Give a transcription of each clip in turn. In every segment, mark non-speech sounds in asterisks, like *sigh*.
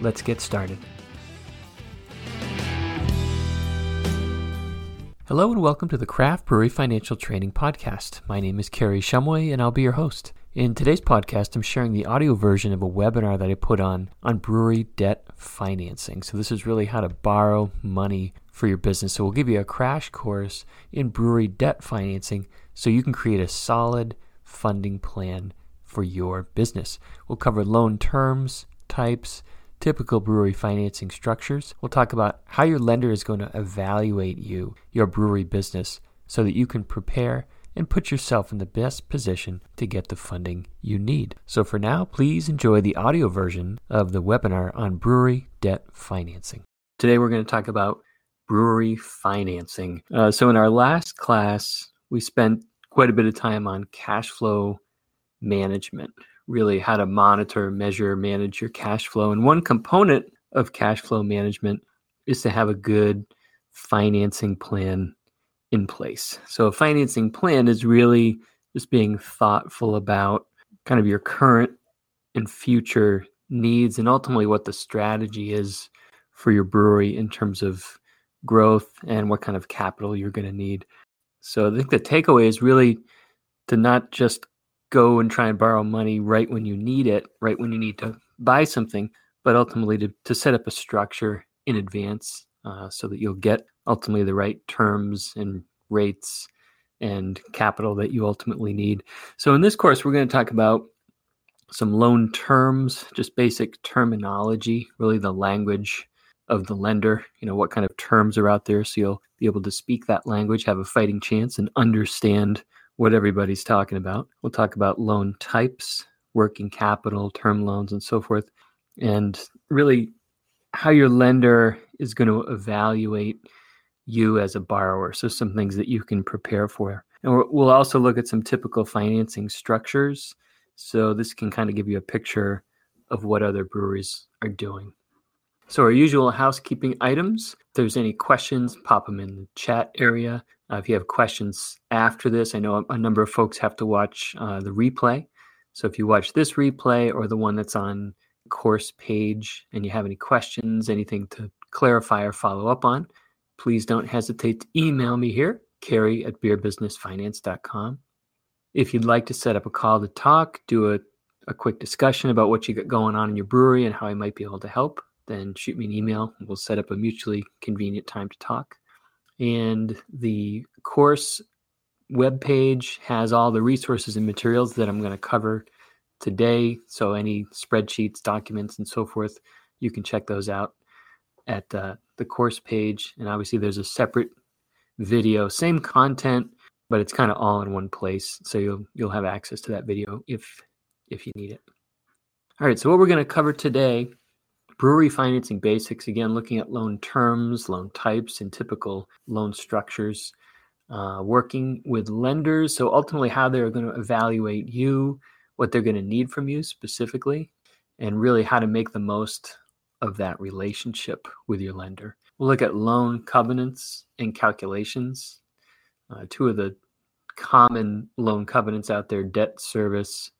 let's get started. Hello and welcome to the Craft Brewery Financial Training Podcast. My name is Kerry Shumway and I'll be your host. In today's podcast, I'm sharing the audio version of a webinar that I put on on brewery debt financing. So this is really how to borrow money for your business. So we'll give you a crash course in brewery debt financing so you can create a solid funding plan for your business. We'll cover loan terms, types, typical brewery financing structures. We'll talk about how your lender is going to evaluate you, your brewery business, so that you can prepare and put yourself in the best position to get the funding you need. So for now, please enjoy the audio version of the webinar on brewery debt financing. Today we're going to talk about brewery financing. Uh, so in our last class, we spent quite a bit of time on cash flow management, really how to monitor, measure, manage your cash flow. And one component of cash flow management is to have a good financing plan in place. So, a financing plan is really just being thoughtful about kind of your current and future needs and ultimately what the strategy is for your brewery in terms of growth and what kind of capital you're going to need. So, I think the takeaway is really to not just go and try and borrow money right when you need it, right when you need to buy something, but ultimately to, to set up a structure in advance uh, so that you'll get ultimately the right terms and rates and capital that you ultimately need. So, in this course, we're going to talk about some loan terms, just basic terminology, really the language of the lender, you know, what kind of terms are out there. So, you'll be able to speak that language, have a fighting chance, and understand what everybody's talking about. We'll talk about loan types, working capital, term loans, and so forth, and really how your lender is going to evaluate you as a borrower. So, some things that you can prepare for. And we'll also look at some typical financing structures. So, this can kind of give you a picture of what other breweries are doing. So, our usual housekeeping items. If there's any questions, pop them in the chat area. Uh, if you have questions after this, I know a, number of folks have to watch uh, the replay. So if you watch this replay or the one that's on course page and you have any questions, anything to clarify or follow up on, please don't hesitate to email me here, kerry at beerbusinessfinance.com. If you'd like to set up a call to talk, do a, a quick discussion about what you got going on in your brewery and how I might be able to help, then shoot me an email. We'll set up a mutually convenient time to talk. And the course webpage has all the resources and materials that I'm going to cover today. So, any spreadsheets, documents, and so forth, you can check those out at uh, the course page. And obviously, there's a separate video, same content, but it's kind of all in one place. So you'll you'll have access to that video if if you need it. All right. So what we're going to cover today Brewery financing basics, again, looking at loan terms, loan types, and typical loan structures. Uh, working with lenders, so ultimately how they're going to evaluate you, what they're going to need from you specifically, and really how to make the most of that relationship with your lender. We'll look at loan covenants and calculations. Uh, two of the common loan covenants out there debt service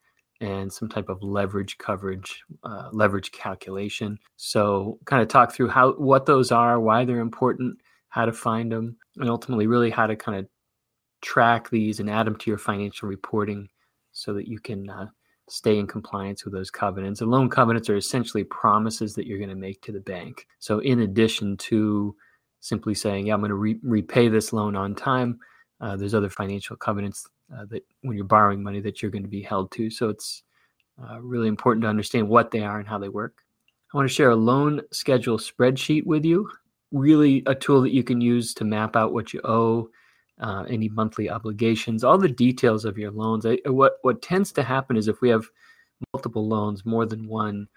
and some type of leverage coverage, uh, leverage calculation. So, kind of talk through how what those are, why they're important, how to find them, and ultimately, really how to kind of track these and add them to your financial reporting so that you can uh, stay in compliance with those covenants. And loan covenants are essentially promises that you're going to make to the bank. So, in addition to simply saying, "Yeah, I'm going to re- repay this loan on time," uh, there's other financial covenants uh, that when you're borrowing money that you're going to be held to. So it's uh, really important to understand what they are and how they work. I want to share a loan schedule spreadsheet with you. Really, a tool that you can use to map out what you owe, uh, any monthly obligations, all the details of your loans. I, what what tends to happen is if we have multiple loans, more than one,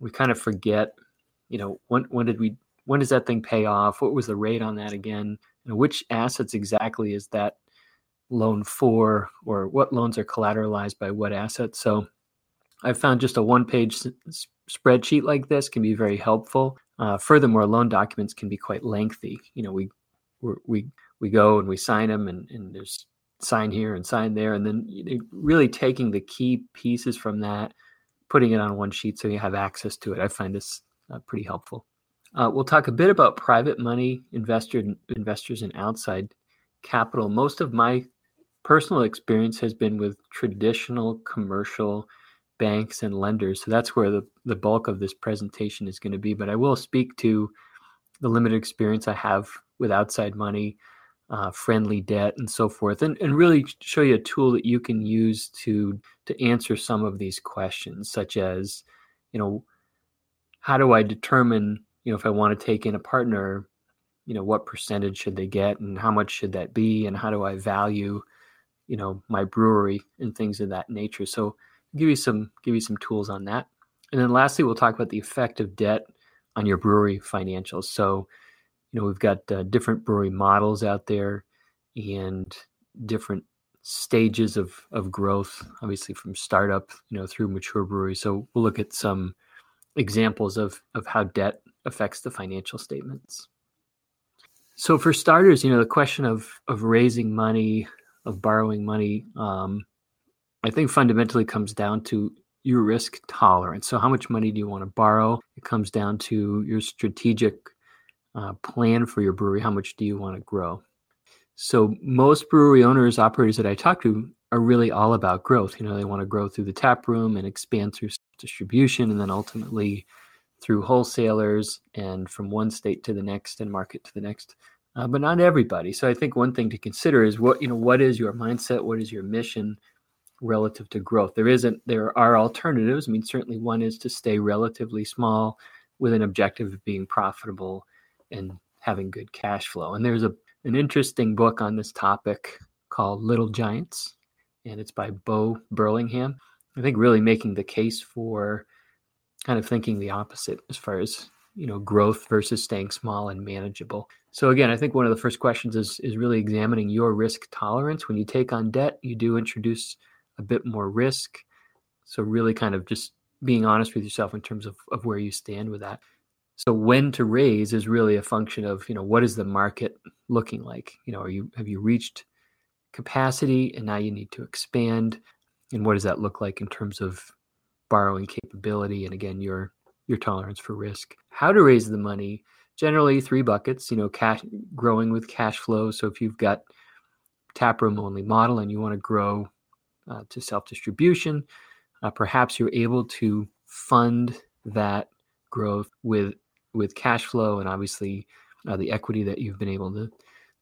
we kind of forget you know, when when did we when does that thing pay off? What was the rate on that again? Which assets exactly is that loan for, or what loans are collateralized by what assets? So I found just a one page s- spreadsheet like this can be very helpful. Uh, furthermore, loan documents can be quite lengthy. You know, we we we go and we sign them, and, and there's sign here and sign there, and then really taking the key pieces from that, putting it on one sheet so you have access to it. I find this uh, pretty helpful. Uh, we'll talk a bit about private money investor, investors and outside capital. Most of my personal experience has been with traditional commercial banks and lenders. So that's where the, the bulk of this presentation is going to be. But I will speak to the limited experience I have with outside money, uh, friendly debt, and so forth, and, and really show you a tool that you can use to to answer some of these questions, such as, you know, how do I determine, you know, if I want to take in a partner, you know, what percentage should they get, and how much should that be, and how do I value, you know, my brewery and things of that nature. So give you some give you some tools on that. And then lastly, we'll talk about the effect of debt on your brewery financials. So, you know, we've got uh, different brewery models out there and different stages of of growth, obviously from startup, you know, through mature brewery. So we'll look at some examples of of how debt affects the financial statements. So for starters, you know, the question of of raising money, of borrowing money, um, I think fundamentally comes down to your risk tolerance. So, how much money do you want to borrow? It comes down to your strategic uh, plan for your brewery. How much do you want to grow? So, most brewery owners, operators that I talk to are really all about growth. You know, they want to grow through the tap room and expand through distribution and then ultimately through wholesalers and from one state to the next and market to the next. Uh, but not everybody. So I think one thing to consider is what you know. What is your mindset? What is your mission? relative to growth. There isn't there are alternatives. I mean, certainly one is to stay relatively small with an objective of being profitable and having good cash flow. And there's a an interesting book on this topic called Little Giants, and it's by Bo Burlingham. I think really making the case for kind of thinking the opposite as far as you know growth versus staying small and manageable. So again, I think one of the first questions is is really examining your risk tolerance. When you take on debt, you do introduce a bit more risk. So really kind of just being honest with yourself in terms of, of where you stand with that. So when to raise is really a function of, you know, what is the market looking like? You know, are you have you reached capacity and now you need to expand? And what does that look like in terms of borrowing capability and again your your tolerance for risk? How to raise the money? Generally three buckets, you know, cash growing with cash flow. So if you've got taproom only model and you want to grow uh, to self distribution. Uh, perhaps you're able to fund that growth with with cash flow and obviously uh, the equity that you've been able to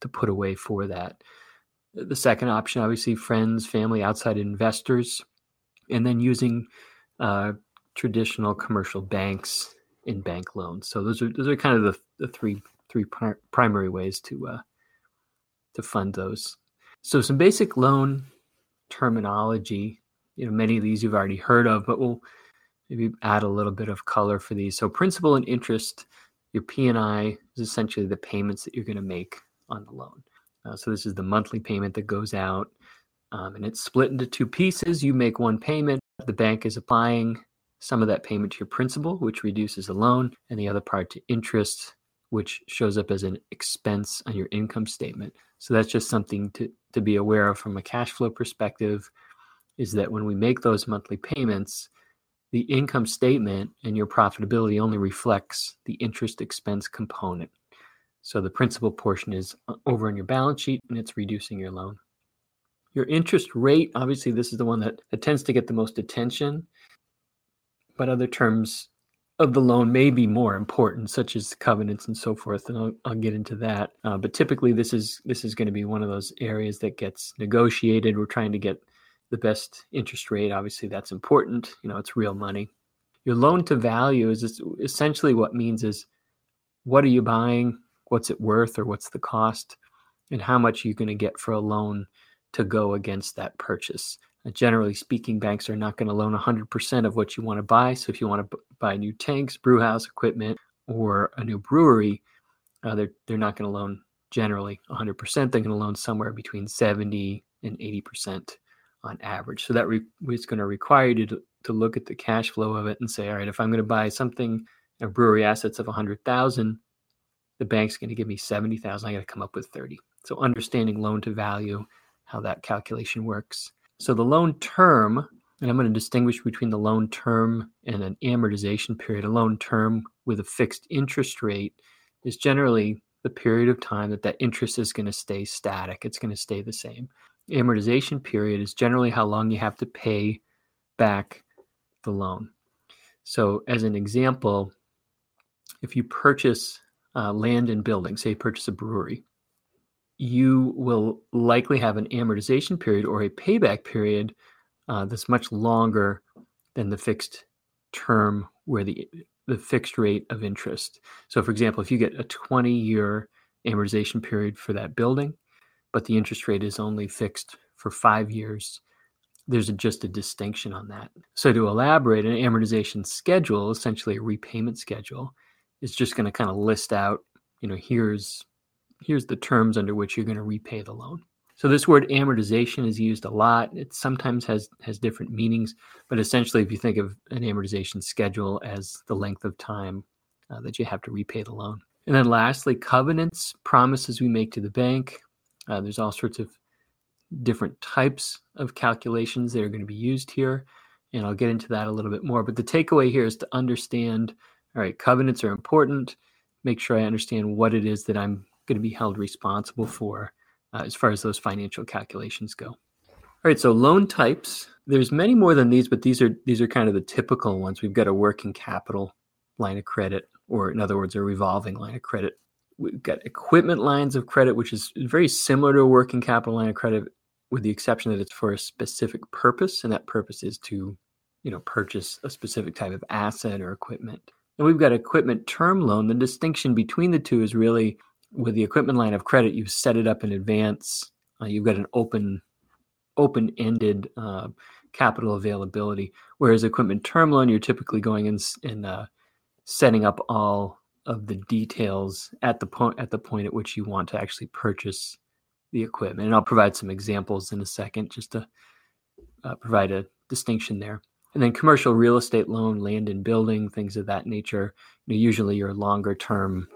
to put away for that. The second option, obviously, friends, family, outside investors, and then using uh, traditional commercial banks in bank loans. So those are those are kind of the, the three three pri- primary ways to uh, to fund those. So some basic loan terminology. You know, many of these you've already heard of, but we'll maybe add a little bit of color for these. So principal and interest, your P&I is essentially the payments that you're going to make on the loan. Uh, so this is the monthly payment that goes out, um, and it's split into two pieces. You make one payment. The bank is applying some of that payment to your principal, which reduces the loan, and the other part to interest, which shows up as an expense on your income statement. So that's just something to, to be aware of from a cash flow perspective is that when we make those monthly payments, the income statement and your profitability only reflects the interest expense component. So the principal portion is uh, over on your balance sheet and it's reducing your loan. Your interest rate, obviously, this is the one that, that tends to get the most attention, but other terms of the loan may be more important, such as covenants and so forth, and I'll, I'll get into that. Uh, but typically, this is this is going to be one of those areas that gets negotiated. We're trying to get the best interest rate. Obviously, that's important. You know, it's real money. Your loan to value is essentially what means is what are you buying, what's it worth, or what's the cost, and how much are you going to get for a loan to go against that purchase. Generally speaking, banks are not going to loan 100% of what you want to buy. So if you want to b- buy new tanks, brew house equipment, or a new brewery, uh, they're they're not going to loan generally 100%. They're going to loan somewhere between 70 and 80% on average. So that re- is going to require you to, to look at the cash flow of it and say, all right, if I'm going to buy something, a brewery assets of 100,000, the bank's going to give me 70,000. I got to come up with 30. So understanding loan to value, how that calculation works. So the loan term, and I'm going to distinguish between the loan term and an amortization period. A loan term with a fixed interest rate is generally the period of time that that interest is going to stay static. It's going to stay the same. Amortization period is generally how long you have to pay back the loan. So, as an example, if you purchase uh, land and building, say you purchase a brewery, you will likely have an amortization period or a payback period uh, that's much longer than the fixed term where the the fixed rate of interest. So, for example, if you get a 20 year amortization period for that building, but the interest rate is only fixed for five years, there's a, just a distinction on that. So, to elaborate, an amortization schedule, essentially a repayment schedule, is just going to kind of list out, you know, here's here's the terms under which you're going to repay the loan. So this word amortization is used a lot. It sometimes has has different meanings, but essentially, if you think of an amortization schedule as the length of time uh, that you have to repay the loan, and then lastly, covenants, promises we make to the bank. Uh, there's all sorts of different types of calculations that are going to be used here, and I'll get into that a little bit more. But the takeaway here is to understand. All right, covenants are important. Make sure I understand what it is that I'm going to be held responsible for uh, as far as those financial calculations go. All right, so loan types. There's many more than these, but these are these are kind of the typical ones. We've got a working capital line of credit, or in other words, a revolving line of credit. We've got equipment lines of credit, which is very similar to a working capital line of credit, with the exception that it's for a specific purpose, and that purpose is to, you know, purchase a specific type of asset or equipment. And we've got equipment term loan. The distinction between the two is really with the equipment line of credit, you set it up in advance. Uh, you've got an open, open-ended uh, capital availability. Whereas equipment term loan, you're typically going in and uh, setting up all of the details at the point at the point at which you want to actually purchase the equipment. And I'll provide some examples in a second, just to uh, provide a distinction there. And then commercial real estate loan, land and building, things of that nature. You know, usually your longer term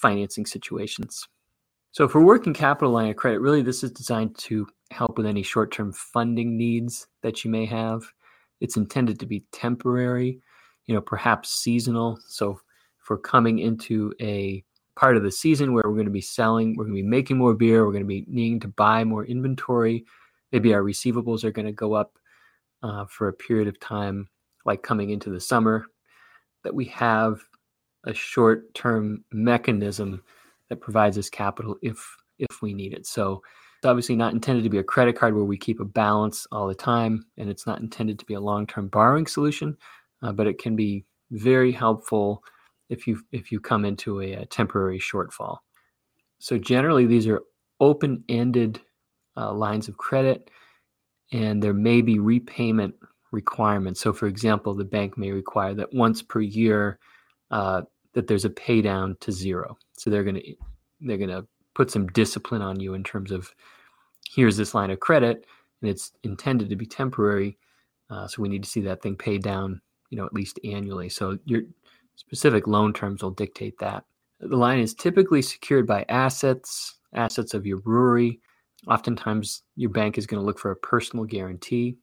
financing situations. So for working capital line of credit, really this is designed to help with any short-term funding needs that you may have. It's intended to be temporary, you know, perhaps seasonal. So we're coming into a part of the season where we're going to be selling, we're going to be making more beer, we're going to be needing to buy more inventory, maybe our receivables are going to go up uh, for a period of time, like coming into the summer, that we have a short term mechanism that provides us capital if if we need it. So it's obviously not intended to be a credit card where we keep a balance all the time, and it's not intended to be a long term borrowing solution, uh, but it can be very helpful if you if you come into a, a temporary shortfall. So generally, these are open ended uh, lines of credit, and there may be repayment requirements. So, for example, the bank may require that once per year uh, that there's a pay down to zero. So they're gonna they're gonna put some discipline on you in terms of here's this line of credit and it's intended to be temporary. Uh, so we need to see that thing paid down, you know, at least annually. So your specific loan terms will dictate that. The line is typically secured by assets, assets of your brewery. Oftentimes, your bank is going to look for a personal guarantee.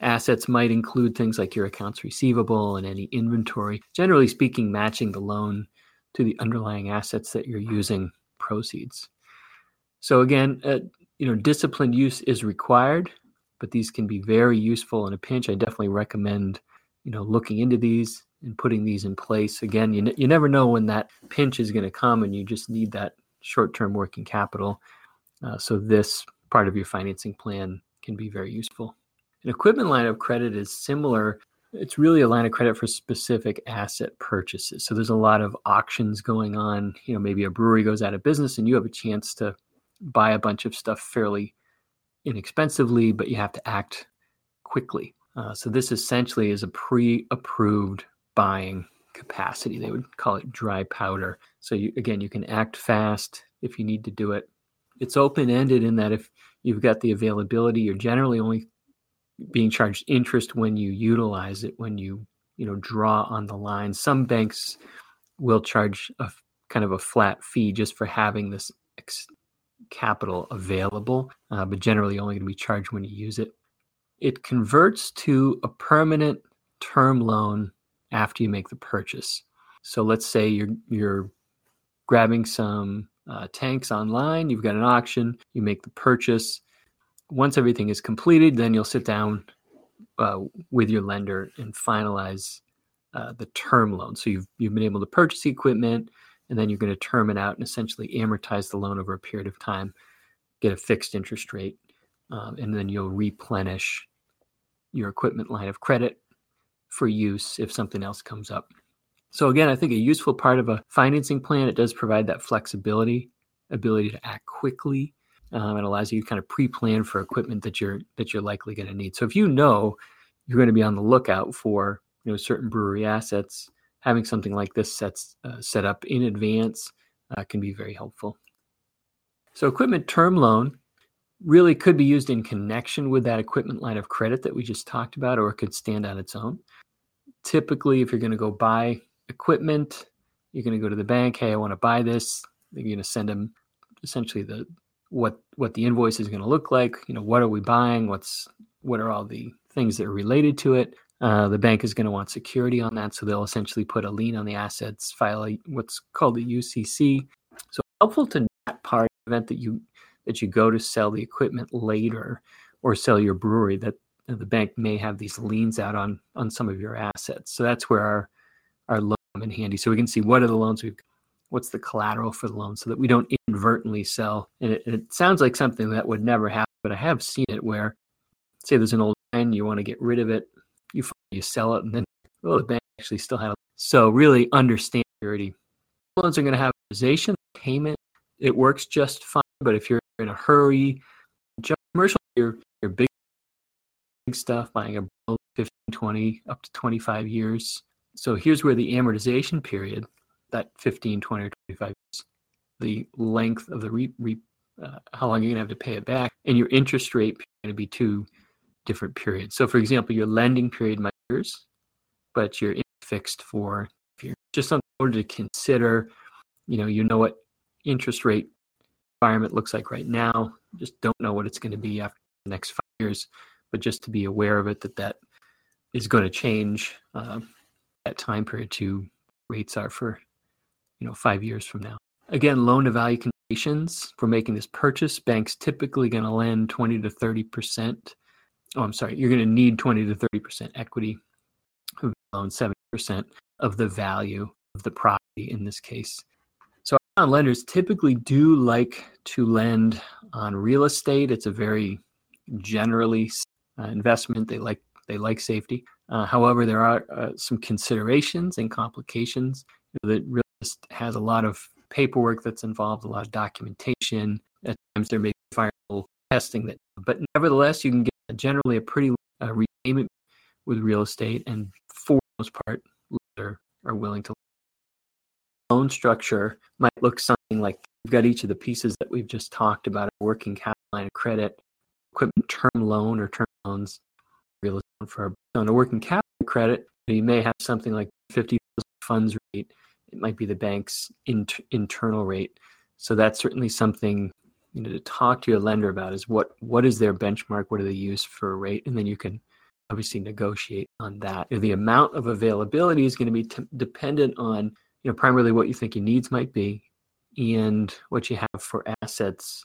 Assets might include things like your accounts receivable and any inventory, generally speaking, matching the loan to the underlying assets that you're using proceeds. So again, uh, you know, disciplined use is required, but these can be very useful in a pinch. I definitely recommend, you know, looking into these and putting these in place. Again, you, n- you never know when that pinch is going to come and you just need that short-term working capital. Uh, so this part of your financing plan can be very useful. An equipment line of credit is similar. It's really a line of credit for specific asset purchases. So there's a lot of auctions going on. You know, maybe a brewery goes out of business and you have a chance to buy a bunch of stuff fairly inexpensively, but you have to act quickly. Uh, so this essentially is a pre-approved buying capacity. They would call it dry powder. So you, again, you can act fast if you need to do it. It's open ended in that if you've got the availability, you're generally only being charged interest when you utilize it, when you you know draw on the line. Some banks will charge a kind of a flat fee just for having this ex- capital available, uh, but generally only going to be charged when you use it. It converts to a permanent term loan after you make the purchase. So let's say you're you're grabbing some uh, tanks online, you've got an auction, you make the purchase. Once everything is completed, then you'll sit down uh, with your lender and finalize uh, the term loan. So you've you've been able to purchase the equipment, and then you're going to term it out and essentially amortize the loan over a period of time, get a fixed interest rate, um, and then you'll replenish your equipment line of credit for use if something else comes up. So again, I think a useful part of a financing plan it does provide that flexibility, ability to act quickly. Um, it allows you to kind of pre-plan for equipment that you're that you're likely going to need. So if you know you're going to be on the lookout for you know certain brewery assets, having something like this sets uh, set up in advance uh, can be very helpful. So equipment term loan really could be used in connection with that equipment line of credit that we just talked about, or it could stand on its own. Typically, if you're going to go buy equipment, you're going to go to the bank. Hey, I want to buy this. You're going to send them essentially the what what the invoice is going to look like. You know, what are we buying? What's what are all the things that are related to it? Uh, the bank is going to want security on that, so they'll essentially put a lien on the assets, file a, what's called a UCC. So helpful to that part event that you that you go to sell the equipment later or sell your brewery that the bank may have these liens out on on some of your assets. So that's where our our loan in handy. So we can see what are the loans we've what's the collateral for the loan so that we don't inadvertently sell. And it, it sounds like something that would never happen, but I have seen it where say there's an old line, you want to get rid of it, you you sell it, and then well the bank actually still it. So really understand security. Loans are going to have amortization, payment. It works just fine, but if you're in a hurry, commercial, your your big, big stuff, buying a 15, 20, up to 25 years. So here's where the amortization period, that 15, 20, or 25 years, the length of the re, re uh, how long you're going to have to pay it back, and your interest rate is going to be two different periods. So, for example, your lending period might be years, but you're fixed for years. Just something in order to consider. You know, you know what interest rate environment looks like right now. Just don't know what it's going to be after the next five years, but just to be aware of it that that is going to change uh, that time period to rates are for you know five years from now. Again, loan to value conditions for making this purchase. Banks typically going to lend 20 to 30 percent. Oh, I'm sorry, you're going to need 20 to 30 percent equity. Loan 70 percent of the value of the property in this case So, lenders typically do like to lend on real estate. It's a very generally uh, investment. They like they like safety. Uh, however, there are uh, some considerations and complications that really has a lot of paperwork that's involved, a lot of documentation. At times, there may be final testing that, but nevertheless, you can get generally a pretty uh, repayment with real estate, and for the most part, lenders are willing to loan structure might look something like we've got each of the pieces that we've just talked about a working capital line of credit, equipment term loan or term loans, real estate for a, on a working capital credit, you may have something like 50 funds rate. It might be the bank's inter- internal rate. So that's certainly something you know to talk to your lender about is what what is their benchmark? What do they use for a rate? And then you can obviously negotiate on that. The amount of availability is going to be t- dependent on you know primarily what you think your needs might be and what you have for assets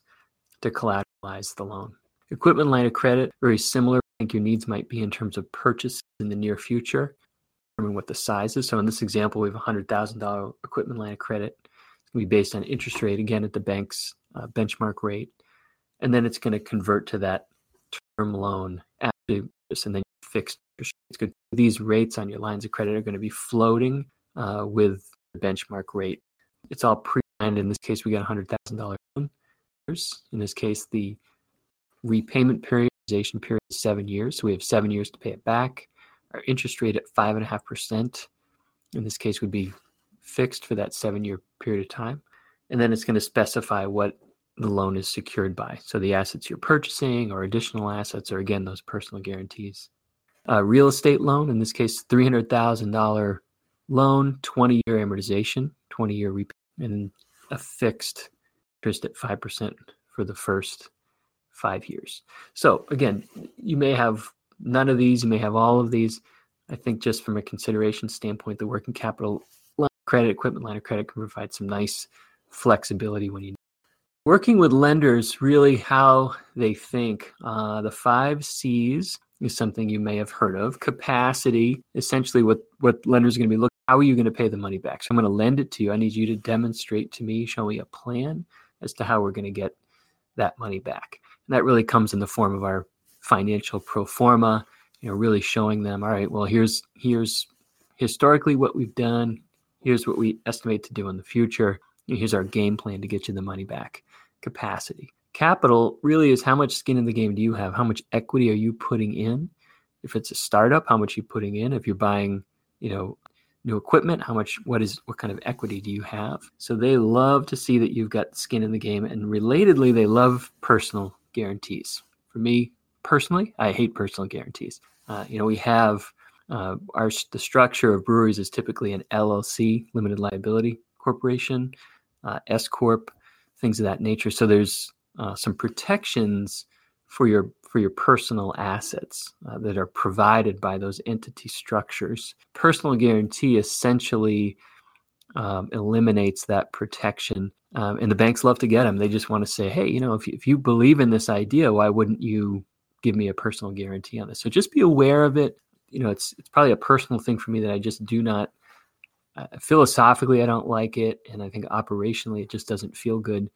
to collateralize the loan equipment line of credit very similar i think your needs might be in terms of purchase in the near future determine what the size is so in this example we have a $100000 equipment line of credit it's going to be based on interest rate again at the bank's uh, benchmark rate and then it's going to convert to that term loan after this and then fixed interest rates. These rates on your lines of credit are going to be floating uh, with the benchmark rate. It's all pre-planned. In this case, we got $100,000 loan. In this case, the repayment periodization period is seven years. So we have seven years to pay it back. Our interest rate at 5.5%. in this case would be fixed for that seven year period of time. And then it's going to specify what the loan is secured by. So the assets you're purchasing or additional assets or again those personal guarantees. A real estate loan, in this case, $300,000 loan, 20 year amortization, 20 year repayment, and a fixed interest at 5% for the first five years. So again, you may have none of these, you may have all of these. I think just from a consideration standpoint, the working capital credit, equipment line of credit can provide some nice flexibility when you working with lenders really how they think. Uh, the five c's is something you may have heard of. Capacity essentially what what lenders are going to be looking how are you going to pay the money back? So i'm going to lend it to you. I need you to demonstrate to me show me a plan as to how we're going to get that money back. And that really comes in the form of our financial pro forma you know really showing them all right well here's here's historically what we've done. Here's what we estimate to do in the future. Here's our game plan to get you the money back. Capacity. Capital really is how much skin in the game do you have? How much equity are you putting in? If it's a startup how much are you putting in? If you're buying you know new equipment how much what is what kind of equity do you have? So they love to see that you've got skin in the game and relatedly they love personal guarantees. For me personally i hate personal guarantees uh, you know we have uh, our the structure of breweries is typically an llc limited liability corporation uh, S corp, things of that nature. So there's uh, some protections for your for your personal assets uh, that are provided by those entity structures. Personal guarantee essentially um, eliminates that protection. Um, and the banks love to get them. They just want to say, hey, you know, if if you believe in this idea, why wouldn't you give me a personal guarantee on this? So just be aware of it. You know, it's it's probably a personal thing for me that I just do not uh, philosophically, I don't like it, and I think operationally, it just doesn't feel good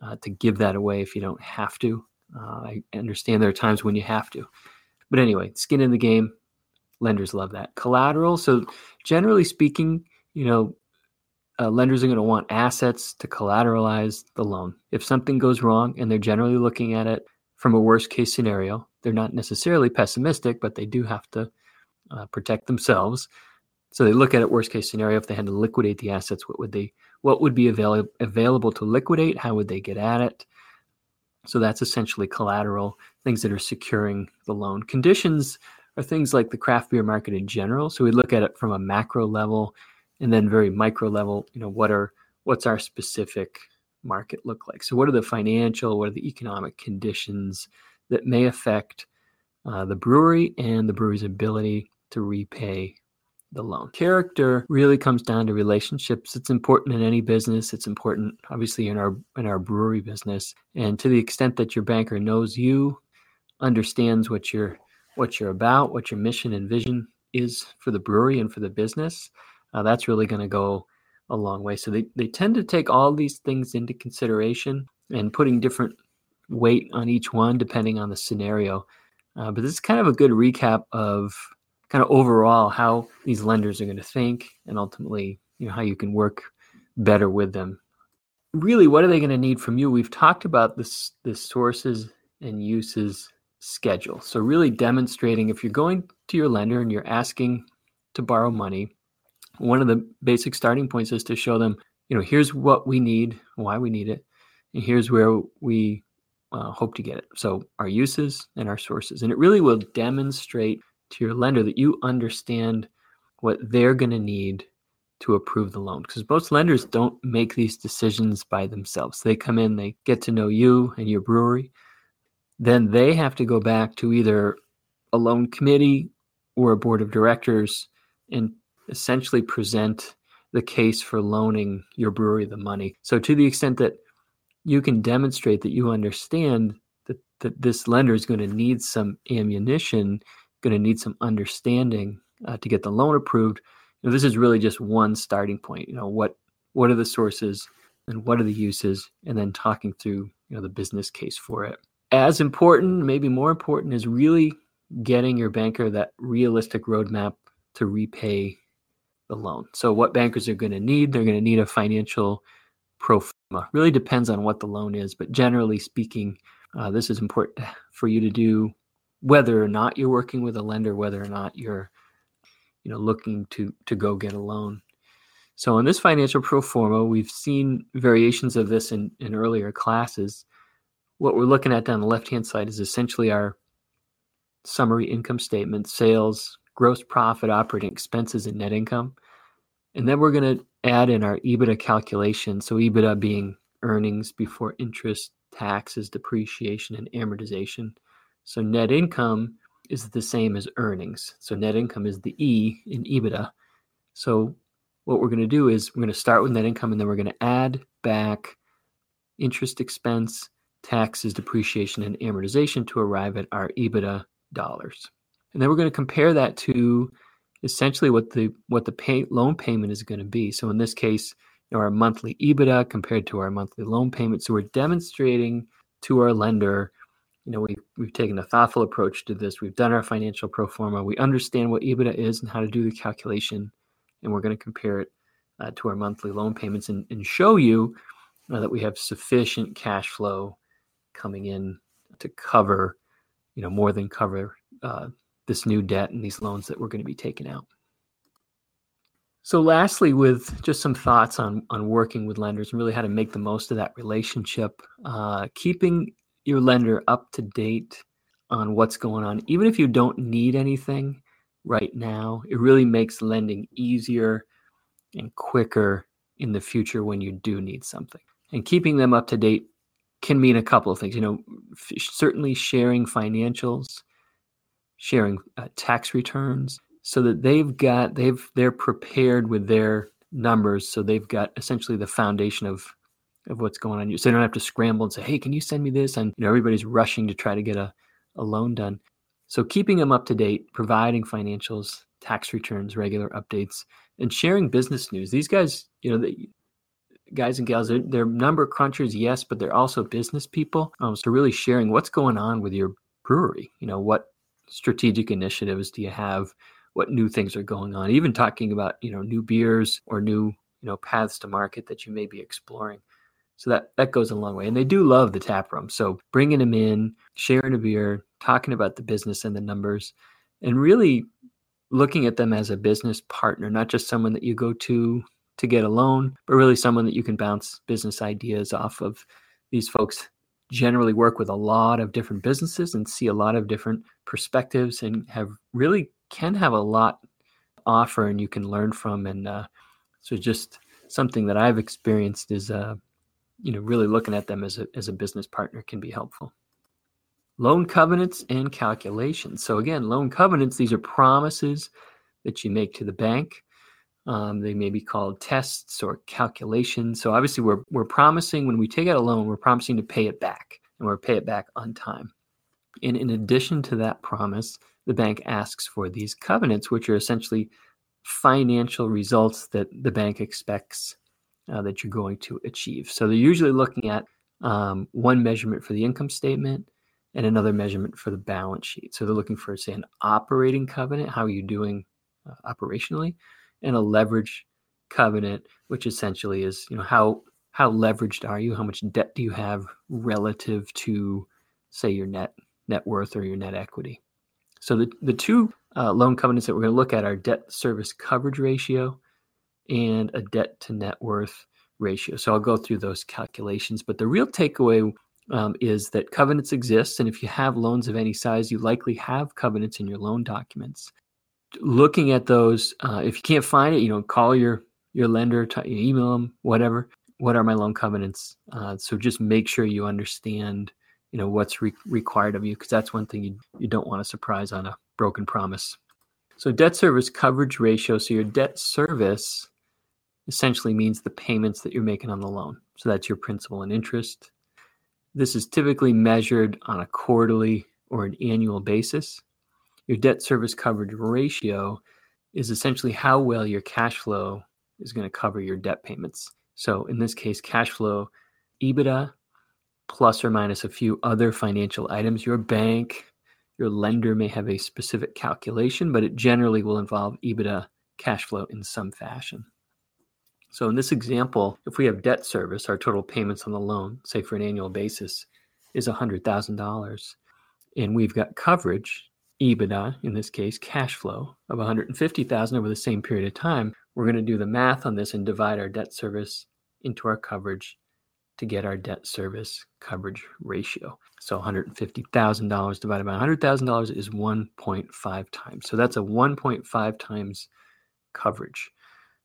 uh, to give that away if you don't have to. Uh, I understand there are times when you have to, but anyway, skin in the game. Lenders love that collateral. So generally speaking, you know, uh, lenders are going to want assets to collateralize the loan. If something goes wrong, and they're generally looking at it from a worst case scenario, they're not necessarily pessimistic, but they do have to uh, protect themselves. So they look at it worst case scenario. If they had to liquidate the assets, what would they what would be avail- available to liquidate? How would they get at it? So that's essentially collateral, things that are securing the loan. Conditions are things like the craft beer market in general. So we look at it from a macro level and then very micro level, you know, what are what's our specific market look like? So what are the financial, what are the economic conditions that may affect uh, the brewery and the brewery's ability to repay the loan. Character really comes down to relationships. It's important in any business. It's important obviously in our in our brewery business. And to the extent that your banker knows you, understands what you're what you're about, what your mission and vision is for the brewery and for the business, uh, that's really going to go a long way. So they, they tend to take all these things into consideration and putting different weight on each one depending on the scenario. Uh, but this is kind of a good recap of kind of overall how these lenders are going to think and ultimately you know how you can work better with them really what are they going to need from you we've talked about this the sources and uses schedule so really demonstrating if you're going to your lender and you're asking to borrow money one of the basic starting points is to show them you know here's what we need why we need it and here's where we uh, hope to get it so our uses and our sources and it really will demonstrate to your lender that you understand what they're going to need to approve the loan because most lenders don't make these decisions by themselves. They come in, they get to know you and your brewery. Then they have to go back to either a loan committee or a board of directors and essentially present the case for loaning your brewery the money. So, to the extent that you can demonstrate that you understand that, that this lender is going to need some ammunition going to need some understanding uh, to get the loan approved. You know, this is really just one starting point. You know, what what are the sources and what are the uses, and then talking through you know the business case for it. As important, maybe more important, is really getting your banker that realistic roadmap to repay the loan. So, what bankers are going to need? They're going to need a financial pro forma. Really depends on what the loan is, but generally speaking, uh, this is important *sighs* for you to do whether or not you're working with a lender, whether or not you're you know, looking to to go get a loan. So in this financial pro forma, we've seen variations of this in, in earlier classes. What we're looking at down the left-hand side is essentially our summary income statement, sales, gross profit, operating expenses, and net income. And then we're going to add in our EBITDA calculation. So EBITDA being earnings before interest, taxes, depreciation, and amortization. So net income is the same as earnings. So net income is the E in EBITDA. So what we're going to do is we're going to start with net income and then we're going to add back interest expense, taxes, depreciation, and amortization to arrive at our EBITDA dollars. And then we're going to compare that to essentially what the what the pay, loan payment is going to be. So in this case, you know, our monthly EBITDA compared to our monthly loan payment. So we're demonstrating to our lender, you know, we we've taken a thoughtful approach to this. We've done our financial pro forma. We understand what EBITDA is and how to do the calculation, and we're going to compare it uh, to our monthly loan payments and, and show you uh, that we have sufficient cash flow coming in to cover, you know, more than cover uh, this new debt and these loans that we're going to be taking out. So, lastly, with just some thoughts on on working with lenders and really how to make the most of that relationship, uh, keeping your lender up to date on what's going on, even if you don't need anything right now, it really makes lending easier and quicker in the future when you do need something. And keeping them up to date can mean a couple of things. You know, f- certainly sharing financials sharing uh, tax returns so that they've got they've they're prepared with their numbers so they've got essentially the foundation of of what's going on. So they don't have to scramble and say hey can you send me this? And you know everybody's rushing to try to get a, a loan done. So keeping them up to date providing financials tax returns regular updates and sharing business news. These guys you know the guys and gals they're, they're number crunchers yes but they're also business people um, so really sharing what's going on with your brewery you know what strategic initiatives do you have? What new things are going on? Even talking about you know new beers or new you know paths to market that you may be exploring. So that that goes a long way, and they do love the tap room. So bringing them in, sharing a beer, talking about the business and the numbers, and really looking at them as a business partner, not just someone that you go to to get a loan, but really someone that you can bounce business ideas off of. These folks generally work with a lot of different businesses and see a lot of different perspectives and have really can have a lot offer and you can learn from. And uh, so just something that i've experienced is uh, you know really looking at them as a, as a business partner can be helpful. Loan covenants and calculations. So again loan covenants these are promises that you make to the bank um, they may be called tests or calculations. So obviously, we're we're promising when we take out a loan, we're promising to pay it back, and we're pay it back on time. And in addition to that promise, the bank asks for these covenants, which are essentially financial results that the bank expects uh, that you're going to achieve. So they're usually looking at um, one measurement for the income statement and another measurement for the balance sheet. So they're looking for, say, an operating covenant. How are you doing uh, operationally? And a leverage covenant, which essentially is, you know, how how leveraged are you? How much debt do you have relative to, say, your net net worth or your net equity? So the the two uh, loan covenants that we're going to look at are debt service coverage ratio and a debt to net worth ratio. So I'll go through those calculations, but the real takeaway um, is that covenants exist, and if you have loans of any size, you likely have covenants in your loan documents looking at those, uh, if you can't find it, you know, call your your lender, t- email them, whatever. What are my loan covenants? Uh, so just make sure you understand, you know, what's re- required of you, because that's one thing you you don't want to surprise on a broken promise. So debt service coverage ratio. So your debt service essentially means the payments that you're making on the loan. So that's your principal and interest. This is typically measured on a quarterly or an annual basis. Your debt service coverage ratio is essentially how well your cash flow is going to cover your debt payments. So in this case, cash flow, EBITDA, plus or minus a few other financial items. Your bank, your lender may have a specific calculation, but it generally will involve EBITDA cash flow in some fashion. So in this example, if we have debt service, our total payments on the loan, say for an annual basis, is $100,000, and we've got coverage, EBITDA, in this case, cash flow of 150,000 over the same period of time, we're going to do the math on this and divide our debt service into our coverage to get our debt service coverage ratio. So $150,000 divided by $100,000 is 1.5 times. So that's a 1.5 times coverage.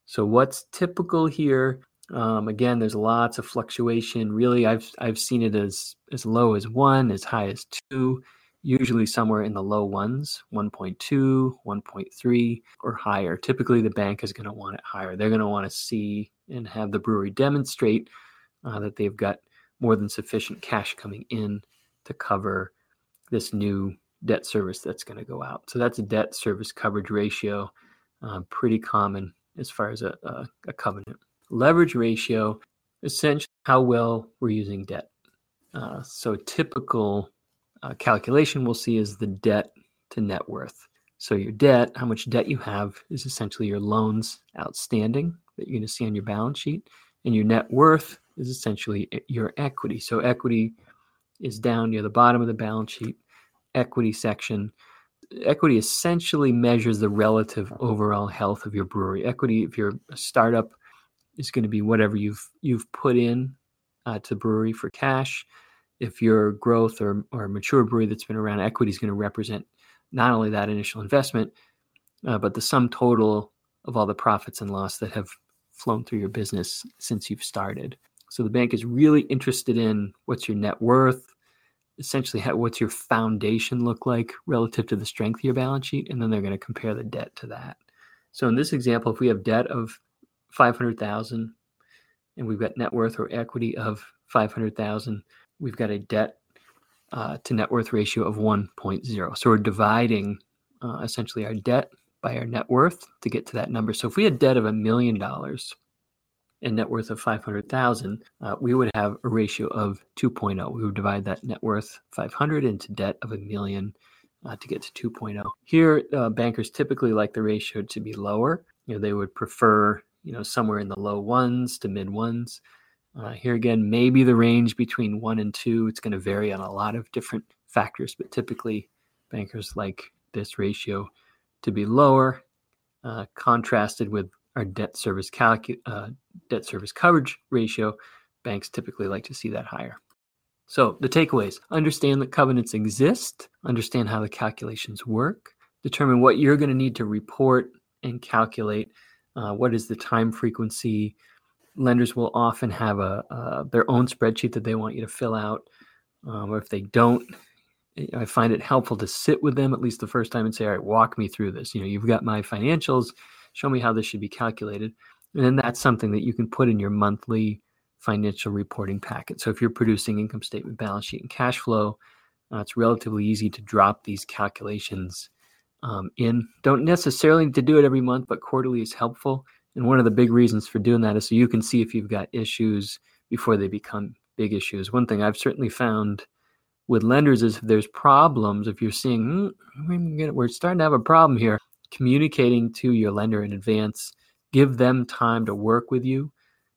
So what's typical here? Um, again, there's lots of fluctuation. Really, I've I've seen it as as low as one, as high as two, usually somewhere in the low ones, 1.2, 1.3, or higher. Typically, the bank is going to want it higher. They're going to want to see and have the brewery demonstrate uh, that they've got more than sufficient cash coming in to cover this new debt service that's going to go out. So that's a debt service coverage ratio, uh, pretty common as far as a, a, a covenant. Leverage ratio, essentially how well we're using debt. Uh, so typical uh, calculation we'll see is the debt to net worth. So your debt, how much debt you have, is essentially your loans outstanding that you're going to see on your balance sheet, and your net worth is essentially your equity. So equity is down near the bottom of the balance sheet, equity section. Equity essentially measures the relative overall health of your brewery. Equity, if you're a startup, is going to be whatever you've you've put in uh, to brewery for cash. If you're growth or or mature brewery that's been around, equity is going to represent not only that initial investment, uh, but the sum total of all the profits and loss that have flown through your business since you've started. So the bank is really interested in what's your net worth, essentially how, what's your foundation look like relative to the strength of your balance sheet, and then they're going to compare the debt to that. So in this example, if we have debt of 500,000 and we've got net worth or equity of 500,000, we've got a debt uh, to net worth ratio of 1.0. So we're dividing uh, essentially our debt by our net worth to get to that number. So if we had debt of a million dollars and net worth of 500,000, uh, we would have a ratio of 2.0. We would divide that net worth 500 into debt of a million uh, to get to 2.0. Here, uh, bankers typically like the ratio to be lower. You know, they would prefer, you know, somewhere in the low ones to mid ones. Uh, here again, maybe the range between one and two. It's going to vary on a lot of different factors, but typically bankers like this ratio to be lower, uh, contrasted with our debt service calcu- uh, debt service coverage ratio, banks typically like to see that higher. So the takeaways: understand that covenants exist, understand how the calculations work, determine what you're going to need to report and calculate. Uh, what is the time frequency? Lenders will often have a uh, their own spreadsheet that they want you to fill out, um, or if they don't, I find it helpful to sit with them at least the first time and say, "All right, walk me through this." You know, you've got my financials show me how this should be calculated. And then that's something that you can put in your monthly financial reporting packet. So if you're producing income statement, balance sheet, and cash flow, uh, it's relatively easy to drop these calculations um, in. Don't necessarily need to do it every month, but quarterly is helpful. And one of the big reasons for doing that is so you can see if you've got issues before they become big issues. One thing I've certainly found with lenders is if there's problems, if you're seeing mm, we're starting to have a problem here, communicating to your lender in advance, give them time to work with you.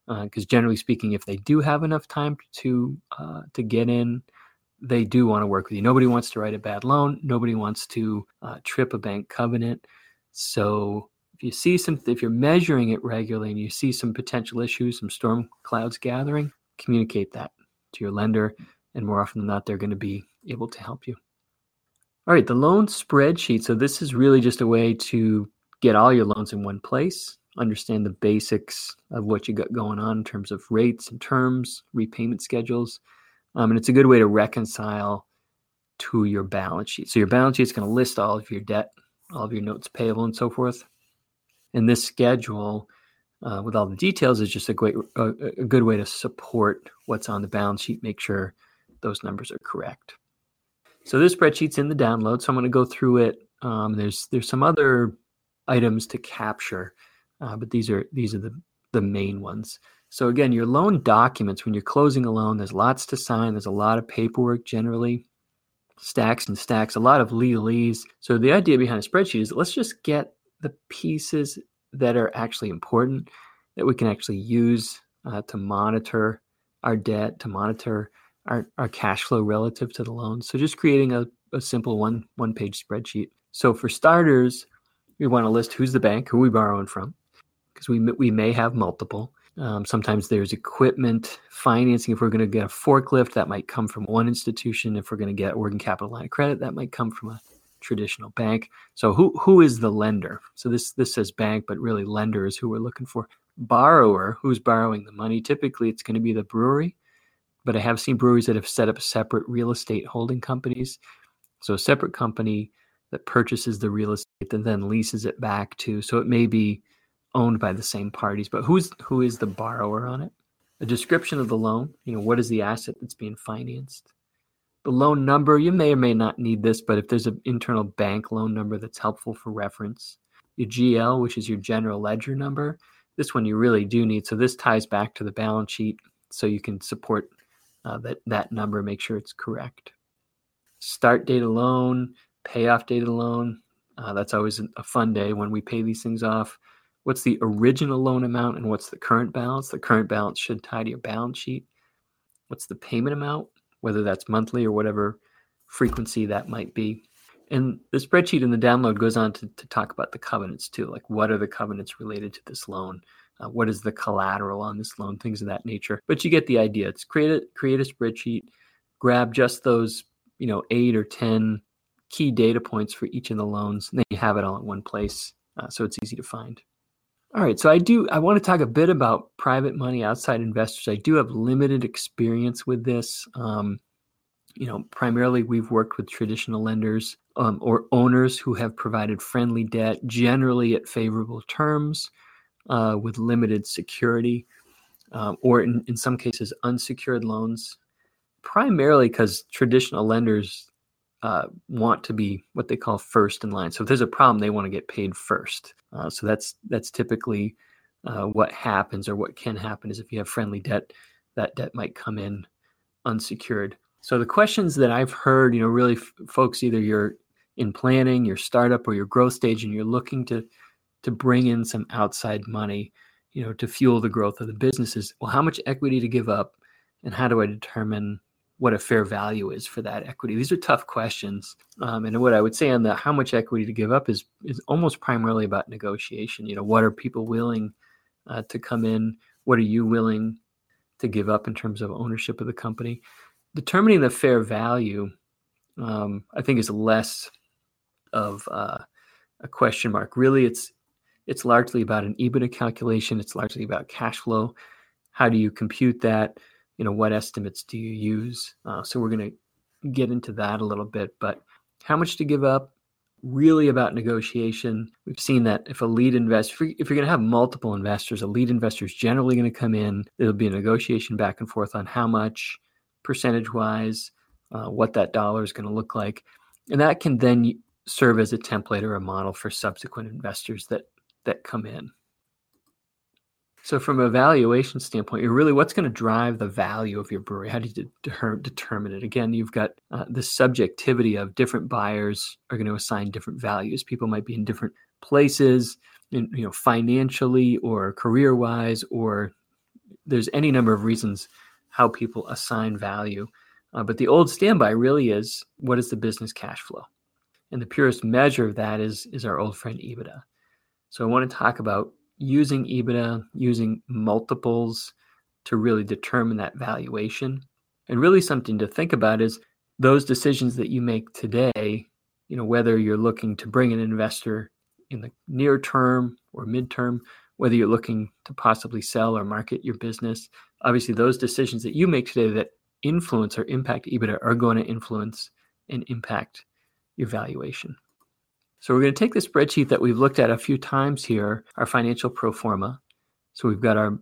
Because uh, generally speaking, if they do have enough time to uh, to get in, they do want to work with you. Nobody wants to write a bad loan. Nobody wants to uh, trip a bank covenant. So if you see some, if you're measuring it regularly and you see some potential issues, some storm clouds gathering, communicate that to your lender, and more often than not, they're going to be able to help you. All right, the loan spreadsheet. So this is really just a way to get all your loans in one place, understand the basics of what you got going on in terms of rates and terms, repayment schedules. Um, and it's a good way to reconcile to your balance sheet. So your balance sheet is going to list all of your debt, all of your notes payable, and so forth. And this schedule uh, with all the details is just a great, a, a good way to support what's on the balance sheet. Make sure those numbers are correct. So this spreadsheet's in the download, so I'm going to go through it. Um, there's there's some other items to capture, uh, but these are these are the the main ones. So again, your loan documents when you're closing a loan, there's lots to sign. There's a lot of paperwork generally, stacks and stacks, a lot of legalese. So the idea behind a spreadsheet is let's just get the pieces that are actually important that we can actually use uh, to monitor our debt, to monitor our, our cash flow relative to the loan. So just creating a a simple one one page spreadsheet. So for starters, we want to list who's the bank, who we borrowing from, because we we may have multiple. Um, sometimes there's equipment financing. If we're going to get a forklift, that might come from one institution. If we're going to get working capital line of credit, that might come from a traditional bank. So who who is the lender? So this this says bank, but really lender is who we're looking for. Borrower, who's borrowing the money? Typically, it's going to be the brewery, but I have seen breweries that have set up separate real estate holding companies. So a separate company that purchases the real estate and then leases it back to. So it may be owned by the same parties, but who's who is the borrower on it? A description of the loan. You know, what is the asset that's being financed? The loan number, you may or may not need this, but if there's an internal bank loan number that's helpful for reference. Your GL, which is your general ledger number, this one you really do need. So this ties back to the balance sheet so you can support uh, that, that number, make sure it's correct. Start date of loan, payoff date of loan. Uh, that's always a fun day when we pay these things off. What's the original loan amount and what's the current balance? The current balance should tie to your balance sheet. What's the payment amount? Whether that's monthly or whatever frequency that might be. And the spreadsheet in the download goes on to, to talk about the covenants too, like what are the covenants related to this loan? Uh, what is the collateral on this loan? Things of that nature. But you get the idea. It's create a create a spreadsheet, grab just those you know eight or ten key data points for each of the loans, and then you have it all in one place, uh, so it's easy to find. All right, so I do I want to talk a bit about private money outside investors. I do have limited experience with this. Um, you know, primarily we've worked with traditional lenders um, or owners who have provided friendly debt, generally at favorable terms, uh, with limited security, um, or in, in some cases unsecured loans. Primarily because traditional lenders uh, want to be what they call first in line. So if there's a problem, they want to get paid first. Uh, so that's that's typically uh, what happens, or what can happen, is if you have friendly debt, that debt might come in unsecured. So the questions that I've heard, you know, really, f- folks, either you're in planning, your startup, or your growth stage, and you're looking to to bring in some outside money, you know, to fuel the growth of the businesses. Well, how much equity to give up, and how do I determine what a fair value is for that equity? These are tough questions. Um, and what I would say on the how much equity to give up is is almost primarily about negotiation. You know, what are people willing uh, to come in? What are you willing to give up in terms of ownership of the company? Determining the fair value, um, I think, is less of uh, a question mark. Really, it's it's largely about an EBITDA calculation. It's largely about cash flow. How do you compute that? You know what estimates do you use? Uh, so we're going to get into that a little bit but how much to give up? Really about negotiation. We've seen that if a lead investor if you're going to have multiple investors a lead investor is generally going to come in. There'll be a negotiation back and forth on how much percentage wise uh, what that dollar is going to look like. And that can then serve as a template or a model for subsequent investors that that come in so, from a valuation standpoint, you're really what's going to drive the value of your brewery? How do you de- determine it? Again, you've got uh, the subjectivity of different buyers are going to assign different values. People might be in different places, in, you know, financially or career wise, or there's any number of reasons how people assign value. Uh, but the old standby really is what is the business cash flow? And the purest measure of that is, is our old friend EBITDA. So I want to talk about using EBITDA, using multiples to really determine that valuation. And really something to think about is those decisions that you make today, you know, whether you're looking to bring an investor in the near term or midterm, whether you're looking to possibly sell or market your business. Obviously, those decisions that you make today that influence or impact EBITDA are going to influence and impact your valuation. So we're going to take the spreadsheet that we've looked at a few times here, our financial pro forma. So we've got our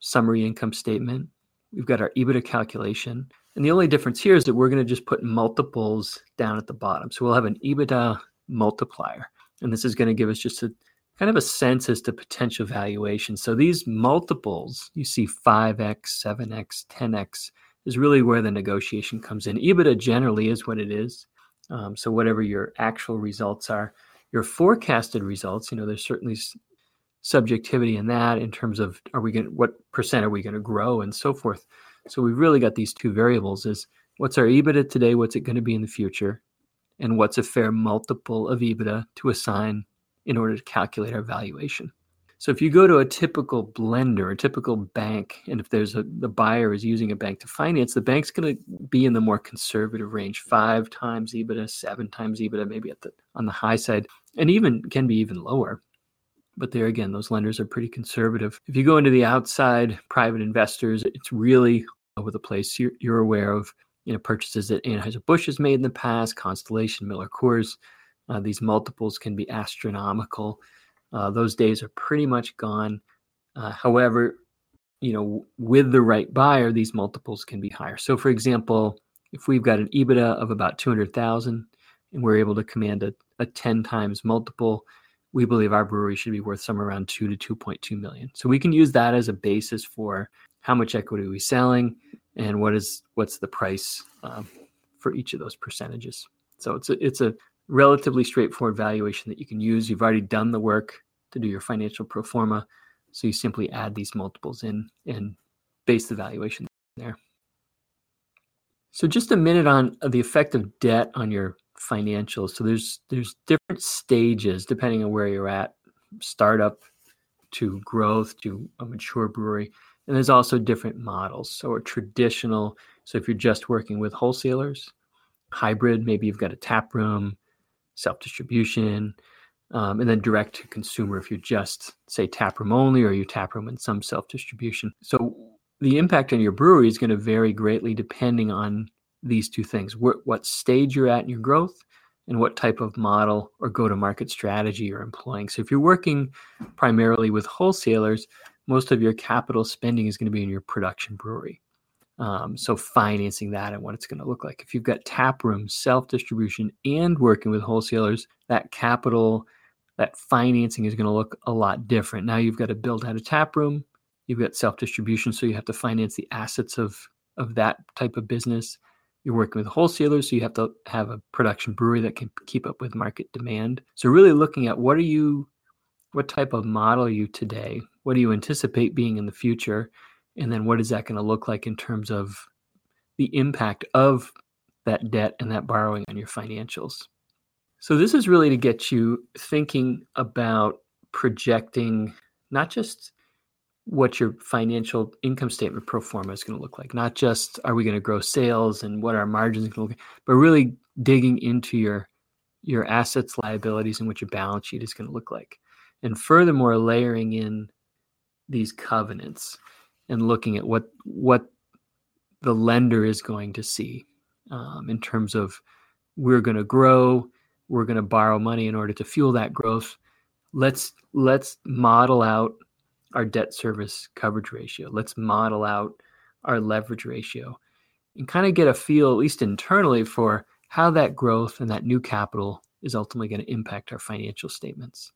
summary income statement, we've got our EBITDA calculation. And the only difference here is that we're going to just put multiples down at the bottom. So we'll have an EBITDA multiplier. And this is going to give us just a kind of a sense as to potential valuation. So these multiples, you see 5x, 7x, 10x, is really where the negotiation comes in. EBITDA generally is what it is. Um, so whatever your actual results are, your forecasted results, you know, there's certainly subjectivity in that in terms of are we going what percent are we going to grow and so forth. So we've really got these two variables: is what's our EBITDA today, what's it going to be in the future, and what's a fair multiple of EBITDA to assign in order to calculate our valuation. So if you go to a typical blender, a typical bank, and if there's a the buyer is using a bank to finance, the bank's going to be in the more conservative range, five times EBITDA, seven times EBITDA, maybe at the on the high side, and even can be even lower. But there again, those lenders are pretty conservative. If you go into the outside private investors, it's really over the place. You're, you're aware of you know purchases that Anheuser-Busch has made in the past, Constellation, Miller Coors. Uh, these multiples can be astronomical. Uh, those days are pretty much gone. Uh, however, you know, with the right buyer, these multiples can be higher. So, for example, if we've got an EBITDA of about 200,000 and we're able to command a, a 10 times multiple, we believe our brewery should be worth somewhere around 2 to 2.2 million. So we can use that as a basis for how much equity are we selling and what is what's the price um, for each of those percentages. So it's a, it's a relatively straightforward valuation that you can use. You've already done the work to do your financial pro forma. So you simply add these multiples in and base the valuation there. So just a minute on the effect of debt on your financials. So there's there's different stages depending on where you're at, startup to growth to a mature brewery. And there's also different models. So a traditional, so if you're just working with wholesalers, hybrid, maybe you've got a tap room, self distribution, um, and then direct to consumer if you're just say taproom only or you taproom in some self distribution. So the impact on your brewery is going to vary greatly depending on these two things: what, what stage you're at in your growth, and what type of model or go to market strategy you're employing. So if you're working primarily with wholesalers, most of your capital spending is going to be in your production brewery. Um, so financing that and what it's going to look like. If you've got tap rooms, self distribution, and working with wholesalers, that capital, that financing is going to look a lot different. Now you've got to build out a tap room. You've got self distribution, so you have to finance the assets of of that type of business. You're working with wholesalers, so you have to have a production brewery that can keep up with market demand. So really looking at what are you, what type of model are you today? What do you anticipate being in the future? And then what is that going to look like in terms of the impact of that debt and that borrowing on your financials? So this is really to get you thinking about projecting not just what your financial income statement pro forma is going to look like not just are we going to grow sales and what our margins are going to look like but really digging into your your assets liabilities and what your balance sheet is going to look like and furthermore layering in these covenants and looking at what what the lender is going to see um, in terms of we're going to grow we're going to borrow money in order to fuel that growth. Let's let's model out our debt service coverage ratio. Let's model out our leverage ratio and kind of get a feel at least internally for how that growth and that new capital is ultimately going to impact our financial statements.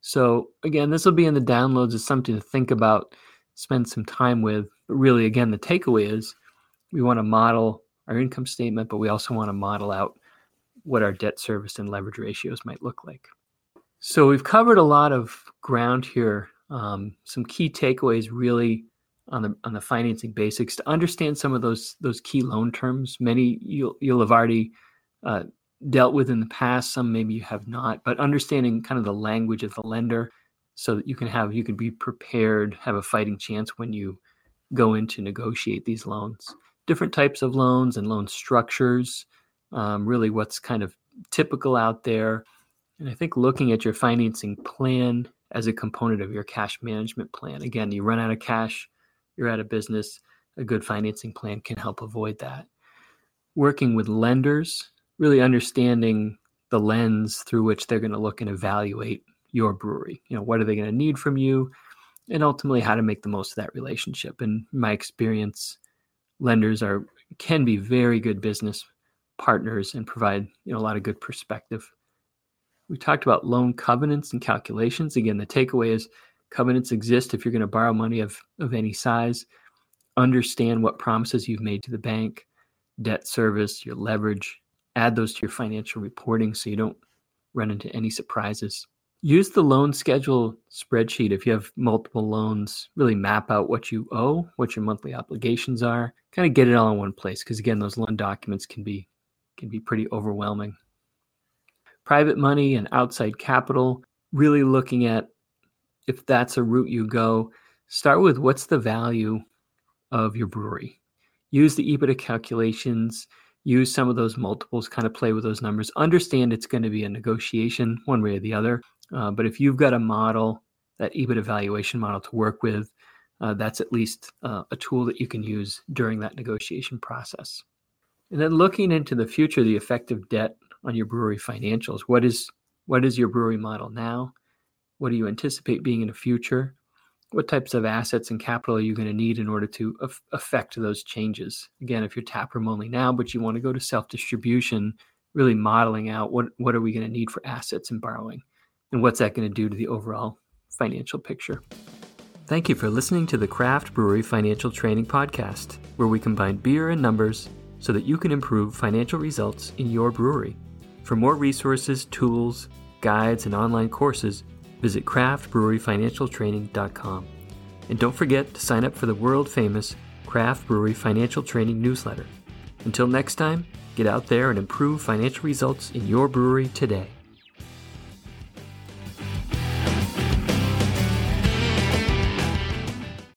So again this will be in the downloads. As something to think about spend some time with. But really, again, the takeaway is we want to model our income statement, but we also want to model out what our debt service and leverage ratios might look like. So we've covered a lot of ground here. Um, some key takeaways really on the on the financing basics to understand some of those those key loan terms. Many you'll you'll have already uh, dealt with in the past. Some maybe you have not, but understanding kind of the language of the lender so that you can have you can be prepared have a fighting chance when you go in to negotiate these loans. Different types of loans and loan structures um, really what's kind of typical out there. And i think looking at your financing plan as a component of your cash management plan again you run out of cash you're out of business a good financing plan can help avoid that. Working with lenders really understanding the lens through which they're going to look and evaluate your brewery. You know, what are they going to need from you? And ultimately how to make the most of that relationship. And my experience, lenders are can be very good business partners and provide, you know, a lot of good perspective. We talked about loan covenants and calculations. Again, the takeaway is covenants exist if you're going to borrow money of, of any size. Understand what promises you've made to the bank, debt service, your leverage. Add those to your financial reporting so you don't run into any surprises use the loan schedule spreadsheet if you have multiple loans really map out what you owe what your monthly obligations are kind of get it all in one place because again those loan documents can be can be pretty overwhelming private money and outside capital, really looking at if that's a route you go, start with what's the value of your brewery. Use the EBITDA calculations, use some of those multiples, kind of play with those numbers. Understand it's going to be a negotiation one way or the other. Uh, but if you've got a model, that EBIT evaluation model to work with, uh, that's at least uh, a tool that you can use during that negotiation process. And then looking into the future, the effective debt on your brewery financials. What is what is your brewery model now? What do you anticipate being in the future? What types of assets and capital are you going to need in order to af- affect those changes? Again, if you're taproom only now, but you want to go to self distribution, really modeling out what what are we going to need for assets and borrowing, and what's that going to do to the overall financial picture. Thank you for listening to the Craft Brewery Financial Training Podcast, where we combine beer and numbers so that you can improve financial results in your brewery. For more resources, tools, guides, and online courses, visit craftbreweryfinancialtraining.com. And don't forget to sign up for the world famous Craft Brewery Financial Training newsletter. Until next time, get out there and improve financial results in your brewery today.